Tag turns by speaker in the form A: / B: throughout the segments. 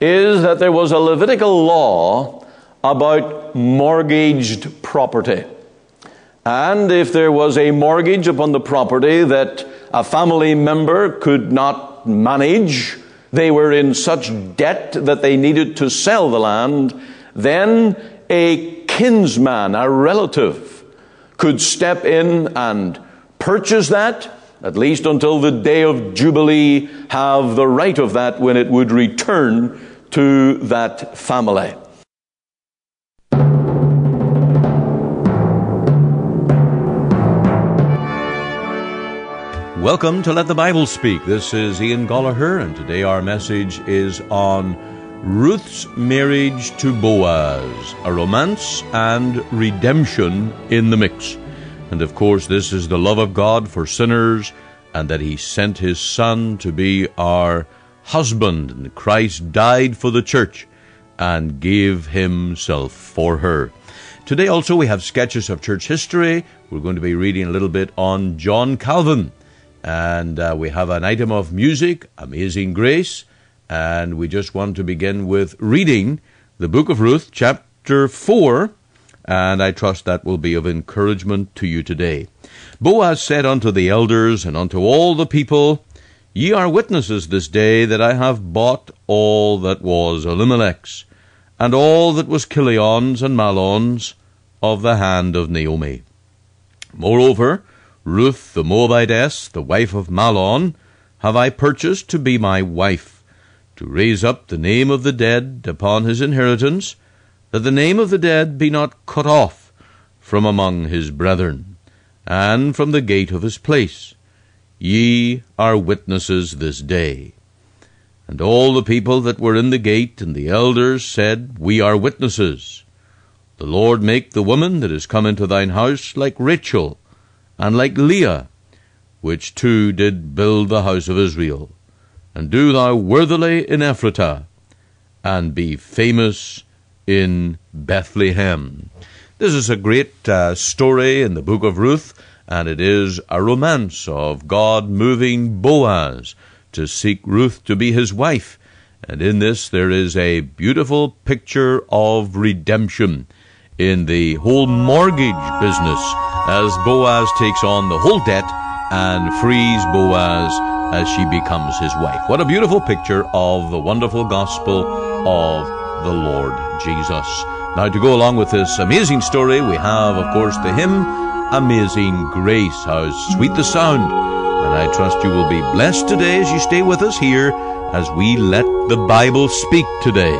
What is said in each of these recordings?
A: is that there was a Levitical law about mortgaged property. And if there was a mortgage upon the property that a family member could not manage, they were in such debt that they needed to sell the land, then a kinsman, a relative, could step in and purchase that, at least until the day of Jubilee, have the right of that when it would return to that family.
B: Welcome to Let the Bible Speak. This is Ian Goligher, and today our message is on Ruth's marriage to Boaz, a romance and redemption in the mix. And of course, this is the love of God for sinners, and that He sent His Son to be our husband, and Christ died for the church and gave Himself for her. Today also we have sketches of church history. We're going to be reading a little bit on John Calvin. And uh, we have an item of music, Amazing Grace. And we just want to begin with reading the book of Ruth, chapter 4. And I trust that will be of encouragement to you today. Boaz said unto the elders and unto all the people, Ye are witnesses this day that I have bought all that was Elimelech's, and all that was Chilion's and Mahlon's, of the hand of Naomi. Moreover, Ruth the Moabitess, the wife of Mahlon, have I purchased to be my wife, to raise up the name of the dead upon his inheritance, that the name of the dead be not cut off from among his brethren, and from the gate of his place. Ye are witnesses this day. And all the people that were in the gate and the elders said, We are witnesses. The Lord make the woman that is come into thine house like Rachel, and like Leah, which two did build the house of Israel. And do thou worthily in Ephratah, and be famous in Bethlehem. This is a great uh, story in the book of Ruth, and it is a romance of God moving Boaz to seek Ruth to be his wife. And in this there is a beautiful picture of redemption in the whole mortgage business as Boaz takes on the whole debt and frees Boaz as she becomes his wife. What a beautiful picture of the wonderful gospel of the Lord Jesus. Now, to go along with this amazing story, we have, of course, the hymn Amazing Grace. How sweet the sound! And I trust you will be blessed today as you stay with us here as we let the Bible speak today.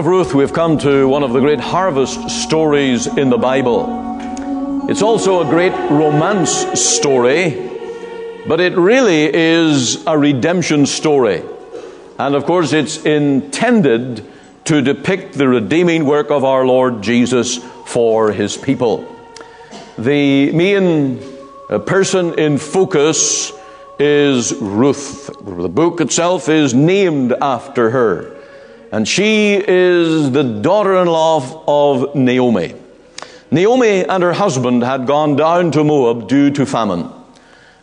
B: Of Ruth, we've come to one of the great harvest stories in the Bible. It's also a great romance story, but it really is a redemption story. And of course, it's intended to depict the redeeming work of our Lord Jesus for his people. The main uh, person in focus is Ruth. The book itself is named after her. And she is the daughter in law of Naomi. Naomi and her husband had gone down to Moab due to famine.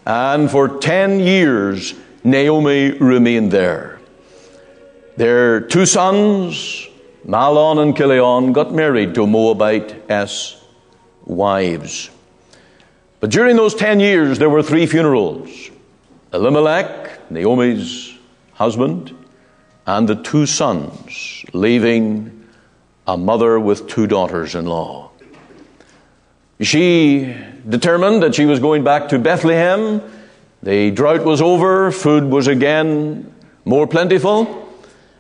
B: And for 10 years, Naomi remained there. Their two sons, Mahlon and Chilion, got married to Moabitess wives. But during those 10 years, there were three funerals Elimelech, Naomi's husband, and the two sons, leaving a mother with two daughters in law. She determined that she was going back to Bethlehem. The drought was over, food was again more plentiful.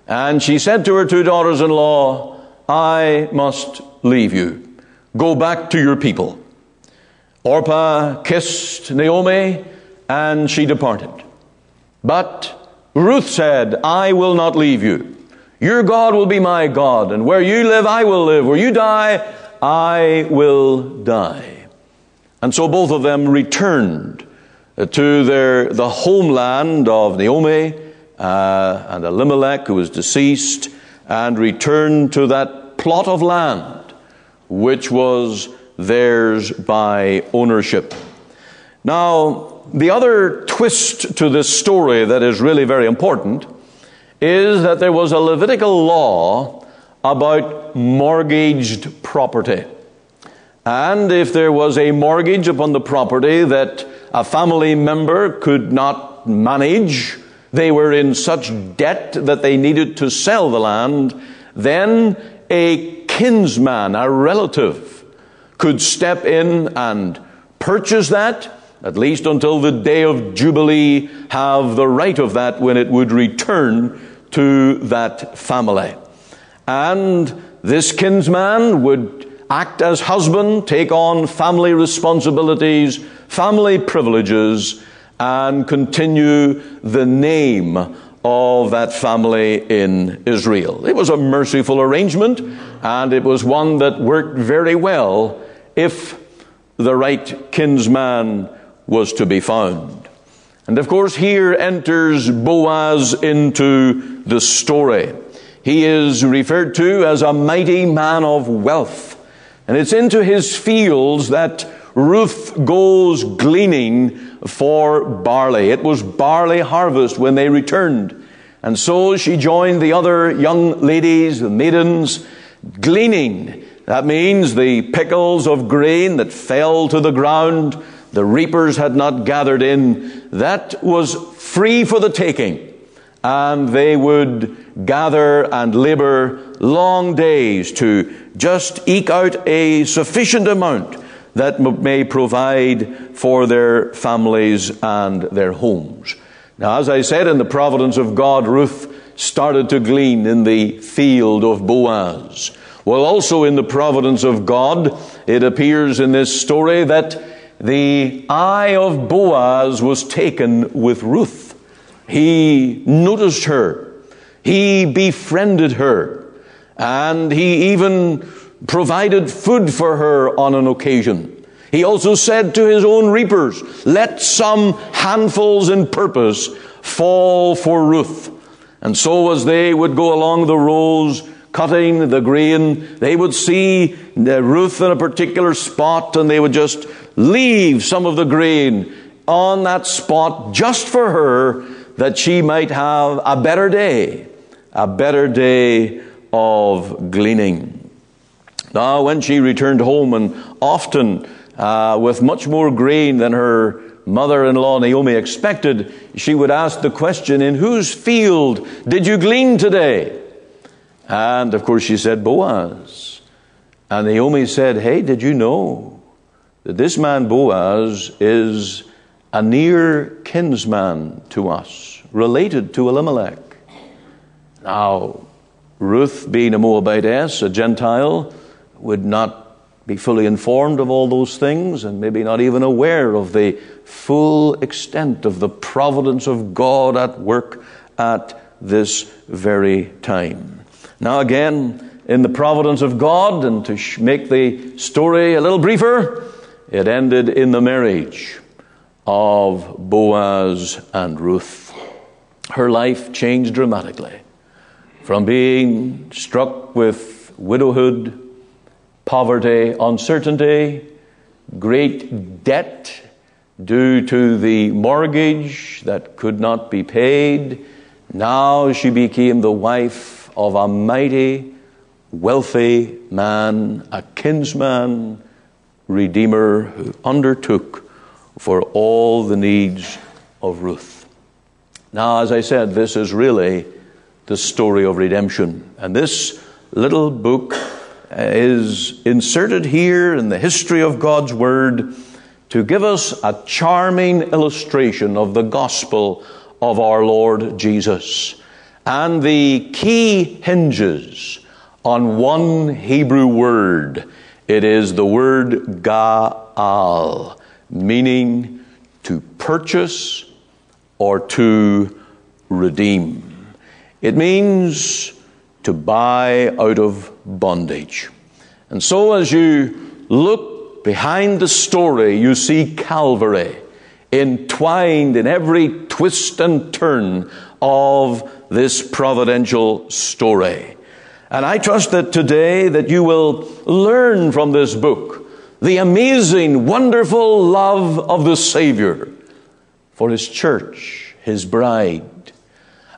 B: And she said to her two daughters in law, I must leave you. Go back to your people. Orpah kissed Naomi and she departed. But Ruth said, I will not leave you. Your God will be my God, and where you live, I will live. Where you die, I will die. And so both of them returned to their, the homeland of Naomi uh, and Elimelech, who was deceased, and returned to that plot of land which was theirs by ownership. Now, the other twist to this story that is really very important is that there was a Levitical law about mortgaged property. And if there was a mortgage upon the property that a family member could not manage, they were in such debt that they needed to sell the land, then a kinsman, a relative, could step in and purchase that at least until the day of Jubilee, have the right of that when it would return to that family. And this kinsman would act as husband, take on family responsibilities, family privileges, and continue the name of that family in Israel. It was a merciful arrangement, and it was one that worked very well if the right kinsman was to be found. And of course, here enters Boaz into the story. He is referred to as a mighty man of wealth. And it's into his fields that Ruth goes gleaning for barley. It was barley harvest when they returned. And so she joined the other young ladies, the maidens, gleaning. That means the pickles of grain that fell to the ground the reapers had not gathered in, that was free for the taking. And they would gather and labor long days to just eke out a sufficient amount that may provide for their families and their homes. Now, as I said, in the providence of God, Ruth started to glean in the field of Boaz. Well, also in the providence of God, it appears in this story that the eye of Boaz was taken with Ruth. He noticed her. He befriended her. And he even provided food for her on an occasion. He also said to his own reapers, let some handfuls in purpose fall for Ruth. And so as they would go along the rows, cutting the grain, they would see the Ruth in a particular spot and they would just leave some of the grain on that spot just for her that she might have a better day, a better day of gleaning. Now, when she returned home and often uh, with much more grain than her mother in law Naomi expected, she would ask the question, In whose field did you glean today? And of course, she said, Boaz. And Naomi said, Hey, did you know that this man Boaz is a near kinsman to us, related to Elimelech? Now, Ruth, being a Moabitess, a Gentile, would not be fully informed of all those things and maybe not even aware of the full extent of the providence of God at work at this very time. Now, again, in the providence of God, and to make the story a little briefer, it ended in the marriage of Boaz and Ruth. Her life changed dramatically from being struck with widowhood poverty, uncertainty, great debt due to the mortgage that could not be paid. Now she became the wife of a mighty, wealthy man, a kinsman, redeemer who undertook for all the needs of Ruth. Now, as I said, this is really the story of redemption. And this little book is inserted here in the history of God's Word to give us a charming illustration of the gospel of our Lord Jesus. And the key hinges on one Hebrew word. It is the word Gaal, meaning to purchase or to redeem. It means to buy out of bondage. And so, as you look behind the story, you see Calvary entwined in every twist and turn of this providential story. And I trust that today that you will learn from this book the amazing, wonderful love of the Savior for His church, His bride,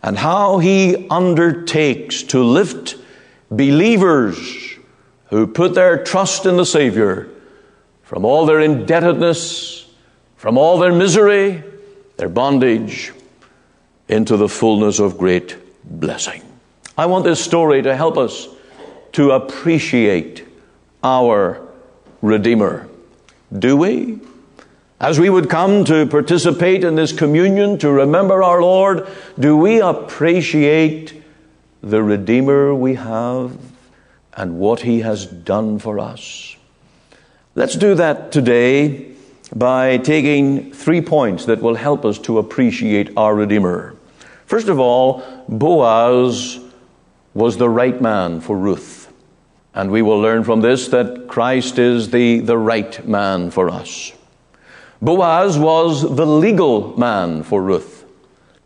B: and how he undertakes to lift believers who put their trust in the Savior from all their indebtedness, from all their misery, their bondage, into the fullness of great blessing. I want this story to help us to appreciate our Redeemer. Do we? As we would come to participate in this communion, to remember our Lord, do we appreciate the Redeemer we have and what He has done for us? Let's do that today by taking three points that will help us to appreciate our Redeemer. First of all, Boaz was the right man for Ruth. And we will learn from this that Christ is the, the right man for us. Boaz was the legal man for Ruth.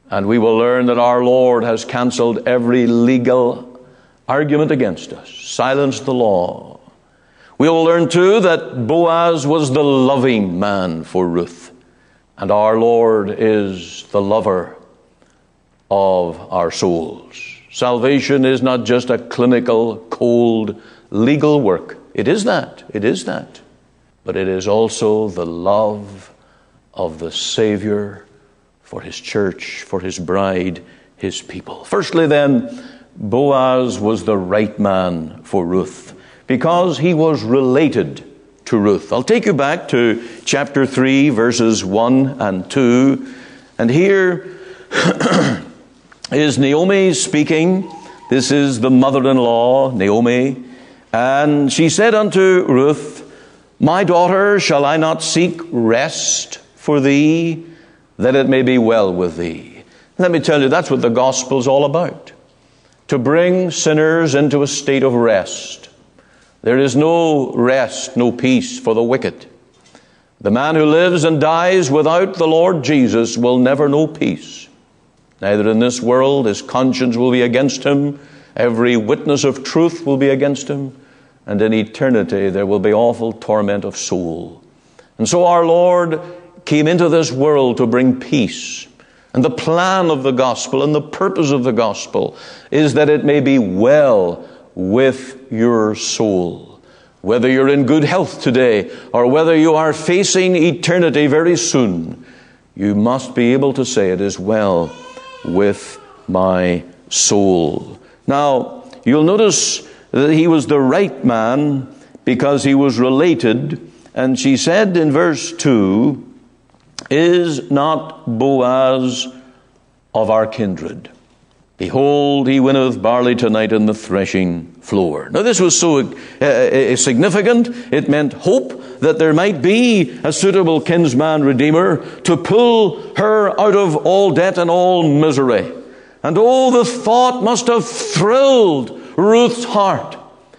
B: And we will learn that our Lord has cancelled every legal argument against us, silenced the law. We will learn too that Boaz was the loving man for Ruth. And our Lord is the lover of our souls. Salvation is not just a clinical, cold, legal work. It is that. It is that but it is also the love of the Savior for His church, for His bride, His people. Firstly, then, Boaz was the right man for Ruth because he was related to Ruth. I'll take you back to chapter 3, verses 1 and 2. And here is Naomi speaking. This is the mother in law, Naomi. And she said unto Ruth, my daughter, shall I not seek rest for thee, that it may be well with thee? Let me tell you, that's what the gospel's all about. To bring sinners into a state of rest. There is no rest, no peace for the wicked. The man who lives and dies without the Lord Jesus will never know peace. Neither in this world, his conscience will be against him, every witness of truth will be against him and in eternity there will be awful torment of soul. And so our Lord came into this world to bring peace. And the plan of the gospel and the purpose of the gospel is that it may be well with your soul. Whether you're in good health today or whether you are facing eternity very soon, you must be able to say, It is well with my soul. Now, you'll notice that he was the right man because he was related. And she said in verse 2 Is not Boaz of our kindred? Behold, he winneth barley tonight in the threshing floor. Now, this was so uh, uh, significant. It meant hope that there might be a suitable kinsman redeemer to pull her out of all debt and all misery. And oh, the thought must have thrilled Ruth's heart.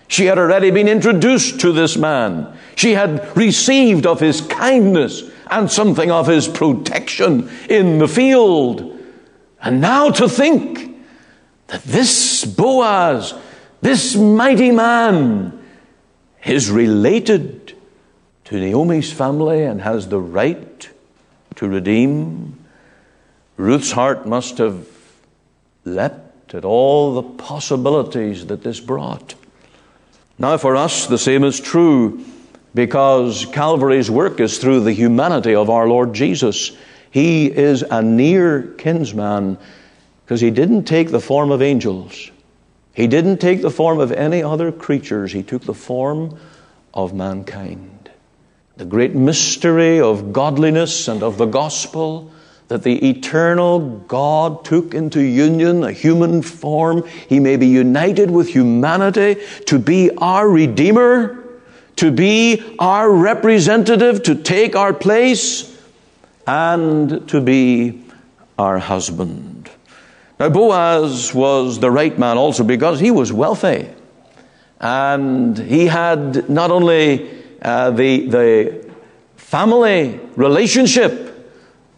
B: She had already been introduced to this man. She had received of his kindness and something of his protection in the field. And now to think that this Boaz, this mighty man, is related to Naomi's family and has the right to redeem. Ruth's heart must have leapt at all the possibilities that this brought. Now, for us, the same is true because Calvary's work is through the humanity of our Lord Jesus. He is a near kinsman because he didn't take the form of angels. He didn't take the form of any other creatures. He took the form of mankind. The great mystery of godliness and of the gospel that the eternal God took into union a human form. He may be united with humanity to be our Redeemer, to be our representative, to take our place, and to be our husband. Now, Boaz was the right man also because he was wealthy. And he had not only uh, the, the family relationship,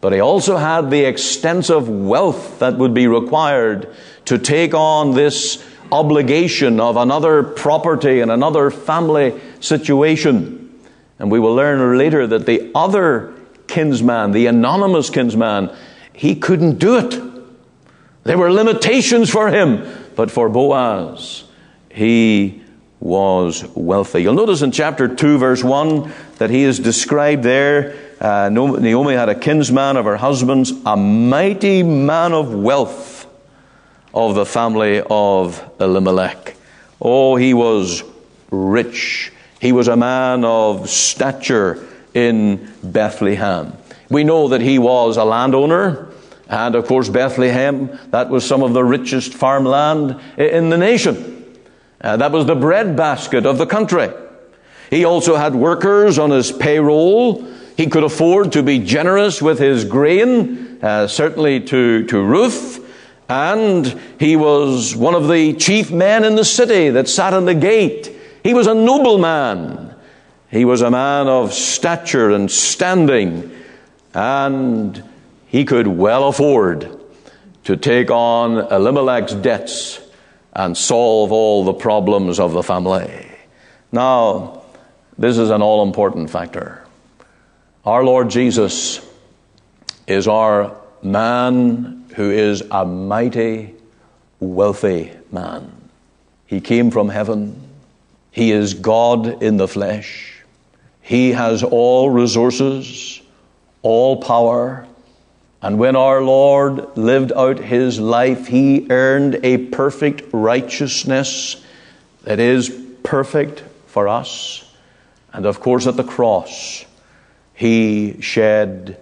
B: but he also had the extensive wealth that would be required to take on this obligation of another property and another family situation. And we will learn later that the other kinsman, the anonymous kinsman, he couldn't do it. There were limitations for him, but for Boaz, he was wealthy. You'll notice in chapter 2, verse 1, that he is described there. Uh, Naomi had a kinsman of her husband's, a mighty man of wealth of the family of Elimelech. Oh, he was rich. He was a man of stature in Bethlehem. We know that he was a landowner. And of course, Bethlehem, that was some of the richest farmland in the nation. Uh, that was the breadbasket of the country. He also had workers on his payroll. He could afford to be generous with his grain, uh, certainly to, to Ruth. And he was one of the chief men in the city that sat on the gate. He was a nobleman. He was a man of stature and standing. And he could well afford to take on Elimelech's debts and solve all the problems of the family. Now, this is an all important factor. Our Lord Jesus is our man who is a mighty, wealthy man. He came from heaven. He is God in the flesh. He has all resources, all power, and when our Lord lived out his life, he earned a perfect righteousness that is perfect for us. And of course, at the cross, he shed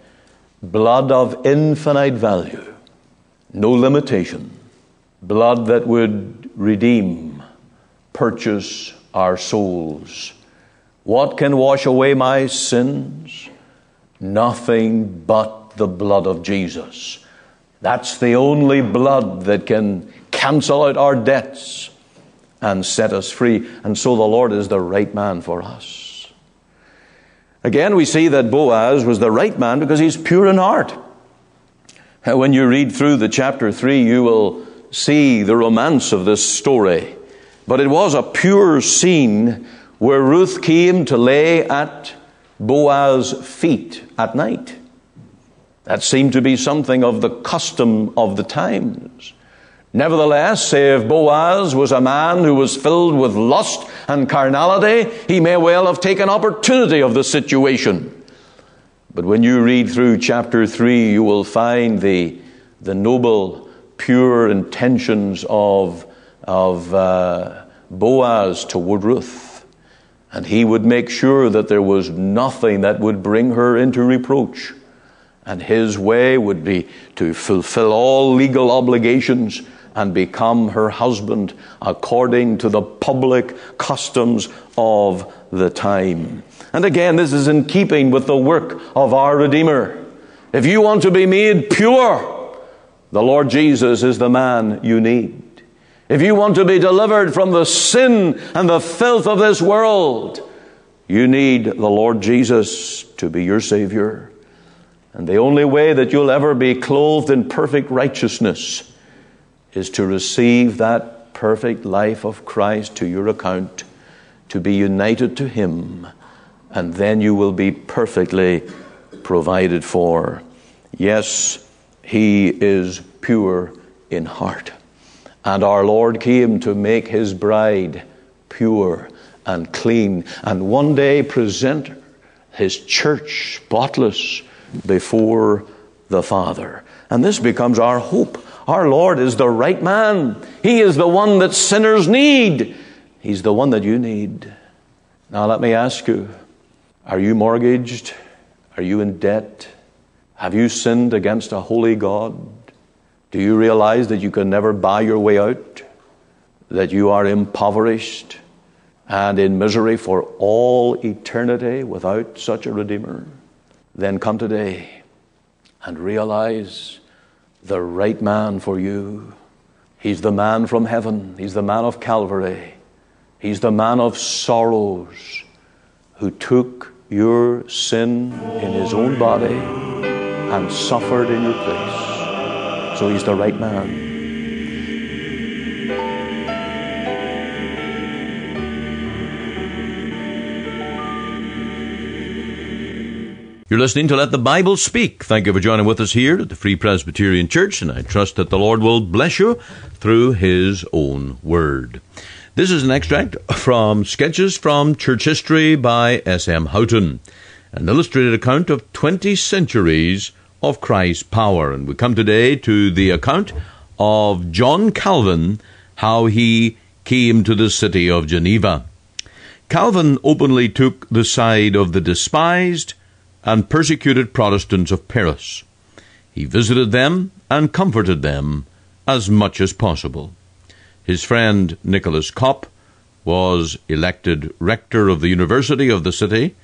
B: blood of infinite value, no limitation, blood that would redeem, purchase our souls. What can wash away my sins? Nothing but the blood of Jesus. That's the only blood that can cancel out our debts and set us free. And so the Lord is the right man for us. Again, we see that Boaz was the right man because he's pure in heart. When you read through the chapter 3, you will see the romance of this story. But it was a pure scene where Ruth came to lay at Boaz's feet at night. That seemed to be something of the custom of the times. Nevertheless, if Boaz was a man who was filled with lust and carnality, he may well have taken opportunity of the situation. But when you read through chapter 3, you will find the, the noble, pure intentions of, of uh, Boaz toward Ruth. And he would make sure that there was nothing that would bring her into reproach. And his way would be to fulfill all legal obligations
C: and become her husband according to the public customs of the time. And again, this is in keeping with the work of our Redeemer. If you want to be made pure, the Lord Jesus is the man you need. If you want to be delivered from the sin and the filth of this world, you need the Lord Jesus to be your Savior. And the only way that you'll ever be clothed in perfect righteousness is to receive that perfect life of Christ to your account, to be united to Him, and then you will be perfectly provided for. Yes, He is pure in heart. And our Lord came to make His bride pure and clean, and one day present His church spotless before the Father. And this becomes our hope. Our Lord is the right man. He is the one that sinners need. He's the one that you need. Now, let me ask you are you mortgaged? Are you in debt? Have you sinned against a holy God? Do you realize that you can never buy your way out? That you are impoverished and in misery for all eternity without such a Redeemer? Then come today and realize the right man for you. He's the man from heaven, He's the man of Calvary, He's the man of sorrows who took your sin in His own body and suffered in your place. So He's the right man.
B: You're listening to Let the Bible Speak. Thank you for joining with us here at the Free Presbyterian Church, and I trust that the Lord will bless you through His own Word. This is an extract from Sketches from Church History by S.M. Houghton, an illustrated account of 20 centuries of Christ's power. And we come today to the account of John Calvin, how he came to the city of Geneva. Calvin openly took the side of the despised and persecuted Protestants of Paris. He visited them and comforted them as much as possible. His friend Nicholas Cop was elected rector of the University of the city,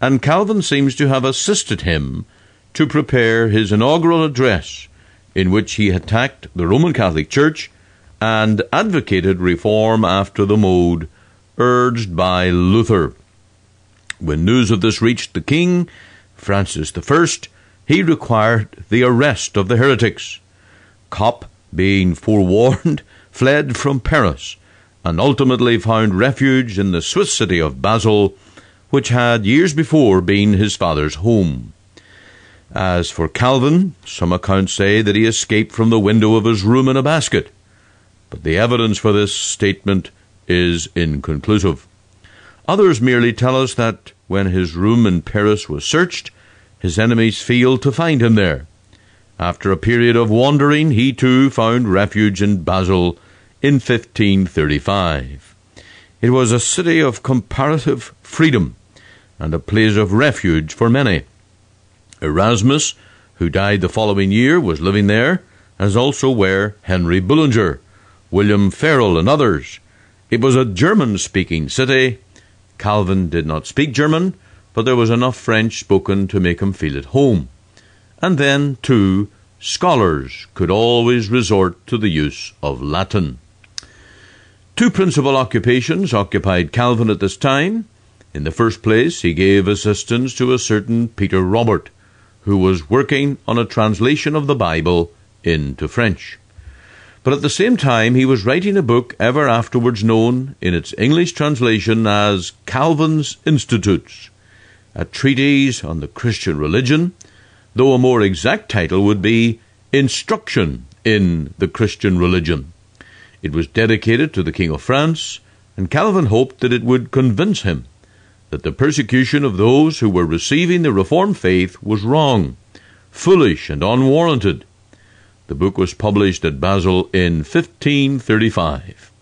B: and Calvin seems to have assisted him to prepare his inaugural address, in which he attacked the Roman Catholic Church and advocated reform after the mode urged by Luther. When news of this reached the king, Francis I, he required the arrest of the heretics. Cop, being forewarned, fled from Paris and ultimately found refuge in the Swiss city of Basel, which had years before been his father's home. As for Calvin, some accounts say that he escaped from the window of his room in a basket, but the evidence for this statement is inconclusive. Others merely tell us that when his room in Paris was searched, his enemies failed to find him there. After a period of wandering, he too found refuge in Basel in 1535. It was a city of comparative freedom and a place of refuge for many. Erasmus, who died the following year, was living there, as also were Henry Bullinger, William Farel, and others. It was a German speaking city Calvin did not speak German, but there was enough French spoken to make him feel at home. And then, too, scholars could always resort to the use of Latin. Two principal occupations occupied Calvin at this time. In the first place, he gave assistance to a certain Peter Robert, who was working on a translation of the Bible into French. But at the same time, he was writing a book ever afterwards known in its English translation as Calvin's Institutes, a treatise on the Christian religion, though a more exact title would be Instruction in the Christian Religion. It was dedicated to the King of France, and Calvin hoped that it would convince him that the persecution of those who were receiving the Reformed faith was wrong, foolish, and unwarranted the book was published at Basel in 1535.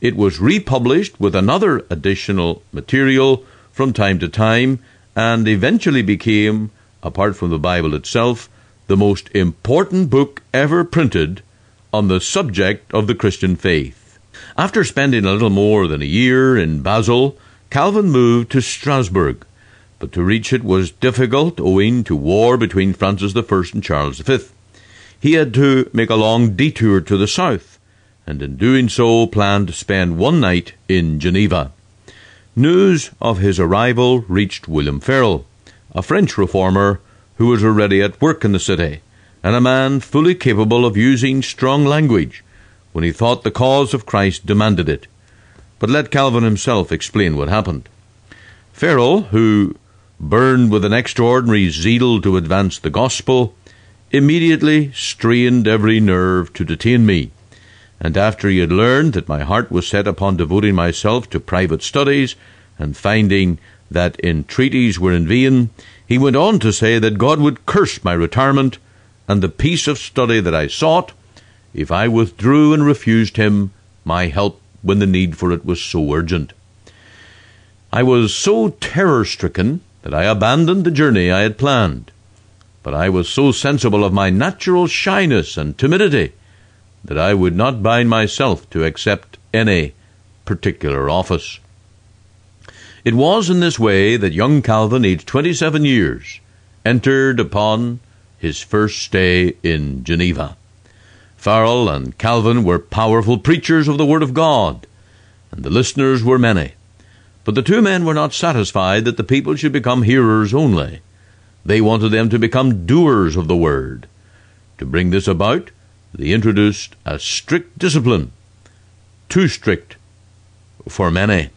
B: It was republished with another additional material from time to time and eventually became, apart from the Bible itself, the most important book ever printed on the subject of the Christian faith. After spending a little more than a year in Basel, Calvin moved to Strasbourg, but to reach it was difficult owing to war between Francis I and Charles V. He had to make a long detour to the south, and in doing so planned to spend one night in Geneva. News of his arrival reached William Farel, a French reformer who was already at work in the city, and a man fully capable of using strong language when he thought the cause of Christ demanded it. But let Calvin himself explain what happened. Farel, who burned with an extraordinary zeal to advance the gospel, immediately strained every nerve to detain me. And after he had learned that my heart was set upon devoting myself to private studies, and finding that entreaties were in vain, he went on to say that God would curse my retirement and the peace of study that I sought if I withdrew and refused him my help when the need for it was so urgent. I was so terror stricken that I abandoned the journey I had planned. But I was so sensible of my natural shyness and timidity that I would not bind myself to accept any particular office. It was in this way that young Calvin, aged 27 years, entered upon his first stay in Geneva. Farel and Calvin were powerful preachers of the Word of God, and the listeners were many. But the two men were not satisfied that the people should become hearers only. They wanted them to become doers of the Word. To bring this about, they introduced a strict discipline, too strict for many.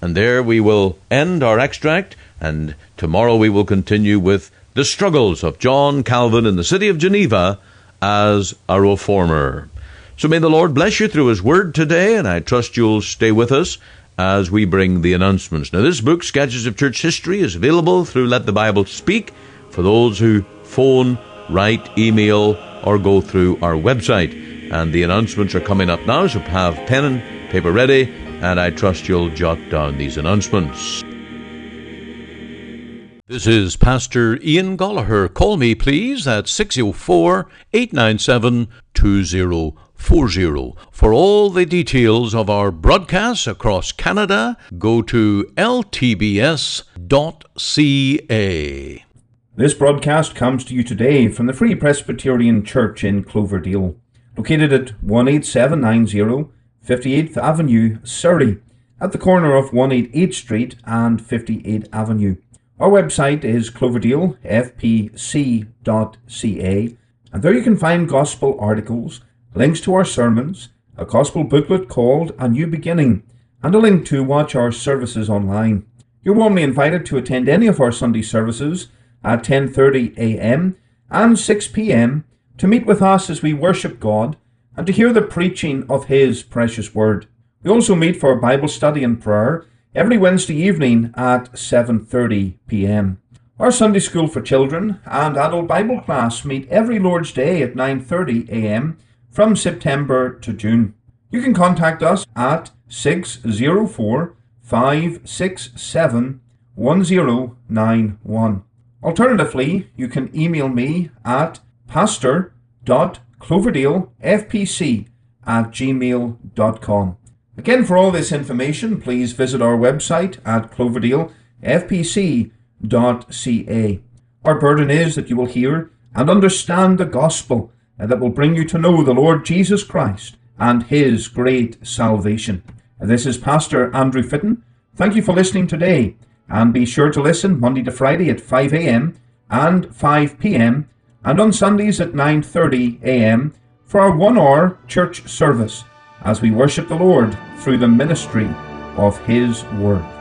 B: And there we will end our extract, and tomorrow we will continue with the struggles of John Calvin in the city of Geneva as a reformer. So may the Lord bless you through His Word today, and I trust you'll stay with us as we bring the announcements. Now, this book, Sketches of Church History, is available through Let the Bible Speak for those who phone, write, email, or go through our website. And the announcements are coming up now, so have pen and paper ready, and I trust you'll jot down these announcements. This is Pastor Ian Goligher. Call me, please, at 604 897 2040. For all the details of our broadcasts across Canada, go to ltbs.ca.
D: This broadcast comes to you today from the Free Presbyterian Church in Cloverdale, located at 18790 58th Avenue, Surrey, at the corner of 188 Street and 58th Avenue. Our website is cloverdalefpc.ca, and there you can find gospel articles, links to our sermons, a gospel booklet called A New Beginning, and a link to watch our services online. You're warmly invited to attend any of our Sunday services at 10:30 a.m. and 6 p.m. to meet with us as we worship God and to hear the preaching of his precious word. We also meet for Bible study and prayer every Wednesday evening at 7:30 p.m. Our Sunday School for Children and Adult Bible class meet every Lord's Day at 9:30 a.m. from September to June. You can contact us at 604 567 1091. Alternatively, you can email me at pastor.cloverdalefpc at gmail.com. Again, for all this information, please visit our website at cloverdalefpc.ca. Our burden is that you will hear and understand the gospel that will bring you to know the Lord Jesus Christ and his great salvation. This is Pastor Andrew Fitton. Thank you for listening today, and be sure to listen Monday to Friday at 5 a.m. and 5 p.m. and on Sundays at 9:30 a.m. for our one-hour church service as we worship the Lord through the ministry of His Word.